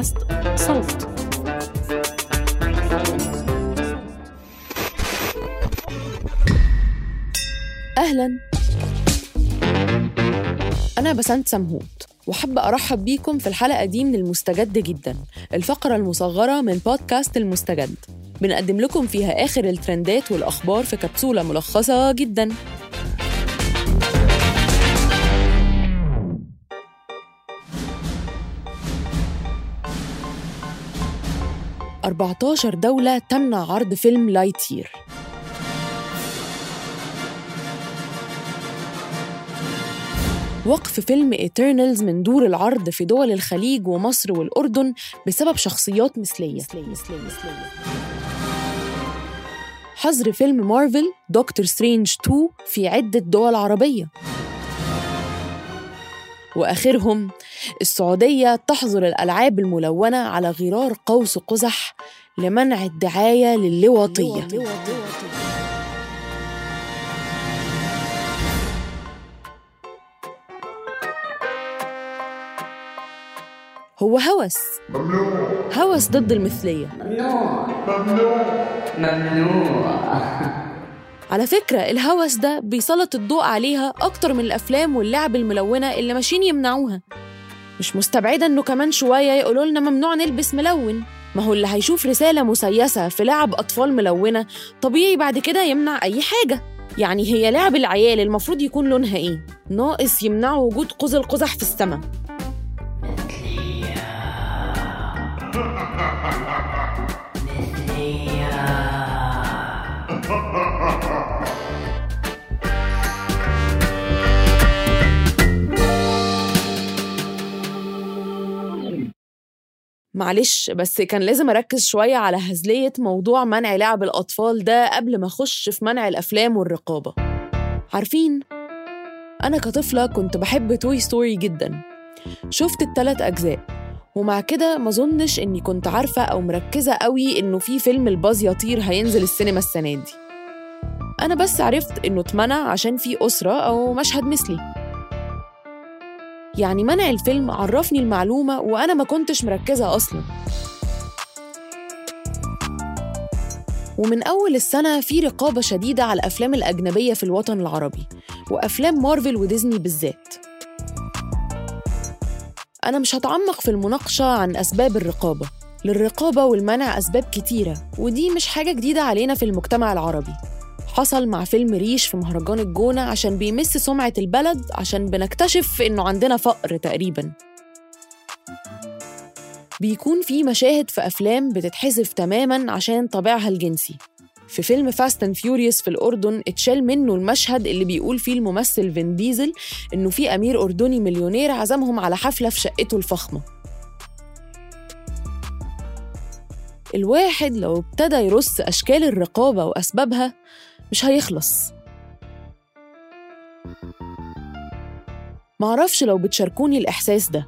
بودكاست صوت. أهلا. أنا بسنت سمهوت وحابة أرحب بيكم في الحلقة دي من المستجد جدا الفقرة المصغرة من بودكاست المستجد. بنقدم لكم فيها آخر الترندات والأخبار في كبسولة ملخصة جدا. 14 دولة تمنع عرض فيلم Lightyear وقف فيلم Eternals من دور العرض في دول الخليج ومصر والأردن بسبب شخصيات مثلية. حظر فيلم Marvel Doctor Strange 2 في عدة دول عربية. وآخرهم السعودية تحظر الألعاب الملونة على غرار قوس قزح لمنع الدعاية للواطية. هو هوس. هوس ضد المثلية. على فكرة الهوس ده بيسلط الضوء عليها أكتر من الأفلام واللعب الملونة اللي ماشيين يمنعوها. مش مستبعدة إنه كمان شوية يقولوا لنا ممنوع نلبس ملون. ما هو اللي هيشوف رسالة مسيسة في لعب أطفال ملونة طبيعي بعد كده يمنع أي حاجة. يعني هي لعب العيال المفروض يكون لونها إيه؟ ناقص يمنعوا وجود قوس القزح في السماء. معلش بس كان لازم أركز شوية على هزلية موضوع منع لعب الأطفال ده قبل ما أخش في منع الأفلام والرقابة. عارفين؟ أنا كطفلة كنت بحب Toy Story جدا. شفت التلات أجزاء ومع كده ما ظنش إني كنت عارفة أو مركزة قوي إنه في فيلم ل Buzz Lightyear هينزل السينما السنة دي. أنا بس عرفت إنه اتمنع عشان في أسرة أو مشهد مثلي. يعني منع الفيلم عرفني المعلومة وأنا ما كنتش مركزة أصلا. ومن أول السنة في رقابة شديدة على الأفلام الأجنبية في الوطن العربي وأفلام مارفل وديزني بالذات. أنا مش هتعمق في المناقشة عن أسباب الرقابة. للرقابة والمنع أسباب كتيرة ودي مش حاجة جديدة علينا في المجتمع العربي. حصل مع فيلم ريش في مهرجان الجونة عشان بيمس سمعة البلد عشان بنكتشف إنه عندنا فقر تقريباً. بيكون في مشاهد في أفلام بتتحذف تماماً عشان طابعها الجنسي. في فيلم Fast and Furious في الأردن اتشال منه المشهد اللي بيقول فيه الممثل فين ديزل إنه في أمير أردني مليونير عزمهم على حفلة في شقته الفخمة. الواحد لو ابتدى يرص أشكال الرقابة وأسبابها مش هيخلص. معرفش لو بتشاركوني الإحساس ده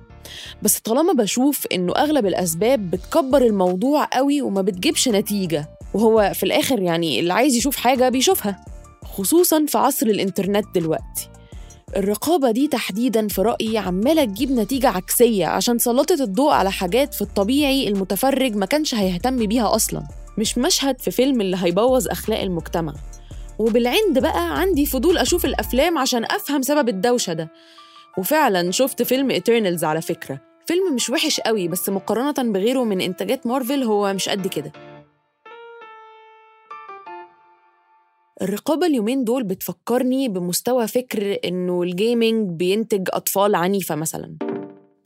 بس طالما بشوف إنه أغلب الأسباب بتكبر الموضوع قوي وما بتجيبش نتيجة وهو في الآخر يعني اللي عايز يشوف حاجة بيشوفها خصوصاً في عصر الإنترنت دلوقتي. الرقابة دي تحديداً في رأيي عمالة تجيب نتيجة عكسية عشان سلطت الضوء على حاجات في الطبيعي المتفرج ما كانش هيهتم بيها أصلاً. مش مشهد في فيلم اللي هيبوظ أخلاق المجتمع. وبالعند بقى عندي فضول أشوف الأفلام عشان أفهم سبب الدوشة ده. وفعلا شفت فيلم Eternals على فكرة. فيلم مش وحش قوي بس مقارنة بغيره من إنتاجات مارفل هو مش قد كده. الرقابة اليومين دول بتفكرني بمستوى فكر إنه ال gaming بينتج أطفال عنيفة مثلا.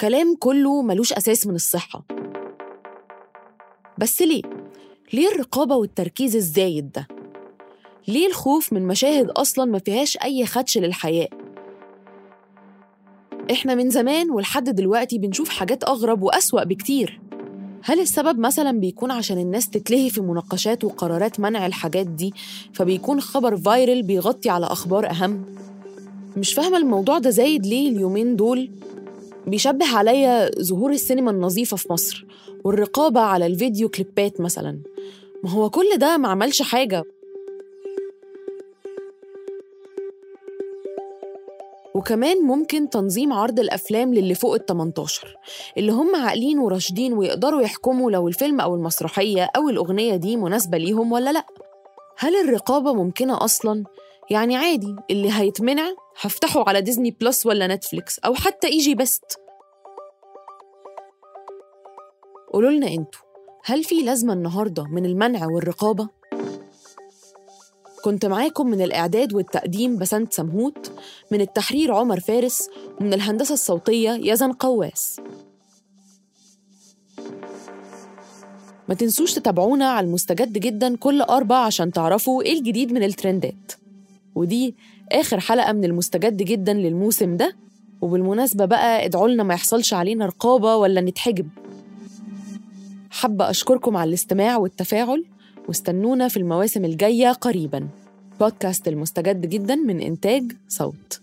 كلام كله ملوش أساس من الصحة. بس ليه؟ ليه الرقابة والتركيز الزايد ده؟ ليه الخوف من مشاهد أصلا ما فيهاش أي خدش للحياة؟ إحنا من زمان ولحد دلوقتي بنشوف حاجات أغرب وأسوأ بكتير هل السبب مثلا بيكون عشان الناس تتلهي في مناقشات وقرارات منع الحاجات دي فبيكون خبر فايرل بيغطي على أخبار أهم؟ مش فاهمة الموضوع ده زايد ليه اليومين دول بيشبه عليا ظهور السينما النظيفة في مصر والرقابة على الفيديو كليبات مثلا ما هو كل ده ما عملش حاجة وكمان ممكن تنظيم عرض الأفلام للي فوق ال 18 اللي هم عاقلين وراشدين ويقدروا يحكموا لو الفيلم أو المسرحية أو الأغنية دي مناسبة ليهم ولا لأ هل الرقابة ممكنة أصلاً؟ يعني عادي اللي هيتمنع هفتحه على Disney Plus ولا Netflix أو حتى EgyBest قولوا لنا أنتوا هل في لازمة النهاردة من المنع والرقابة؟ كنت معاكم من الإعداد والتقديم بسنت سمهوت من التحرير عمر فارس ومن الهندسة الصوتية يزن قواس. ما تنسوش تتابعونا على المستجد جدا كل أربع عشان تعرفوا إيه الجديد من الترندات. ودي آخر حلقة من المستجد جدا للموسم ده. وبالمناسبة بقى ادعوا لنا ما يحصلش علينا رقابة ولا نتحجب. حابة أشكركم على الاستماع والتفاعل. واستنونا في المواسم الجاية قريبا. بودكاست المستجد جدا من إنتاج صوت.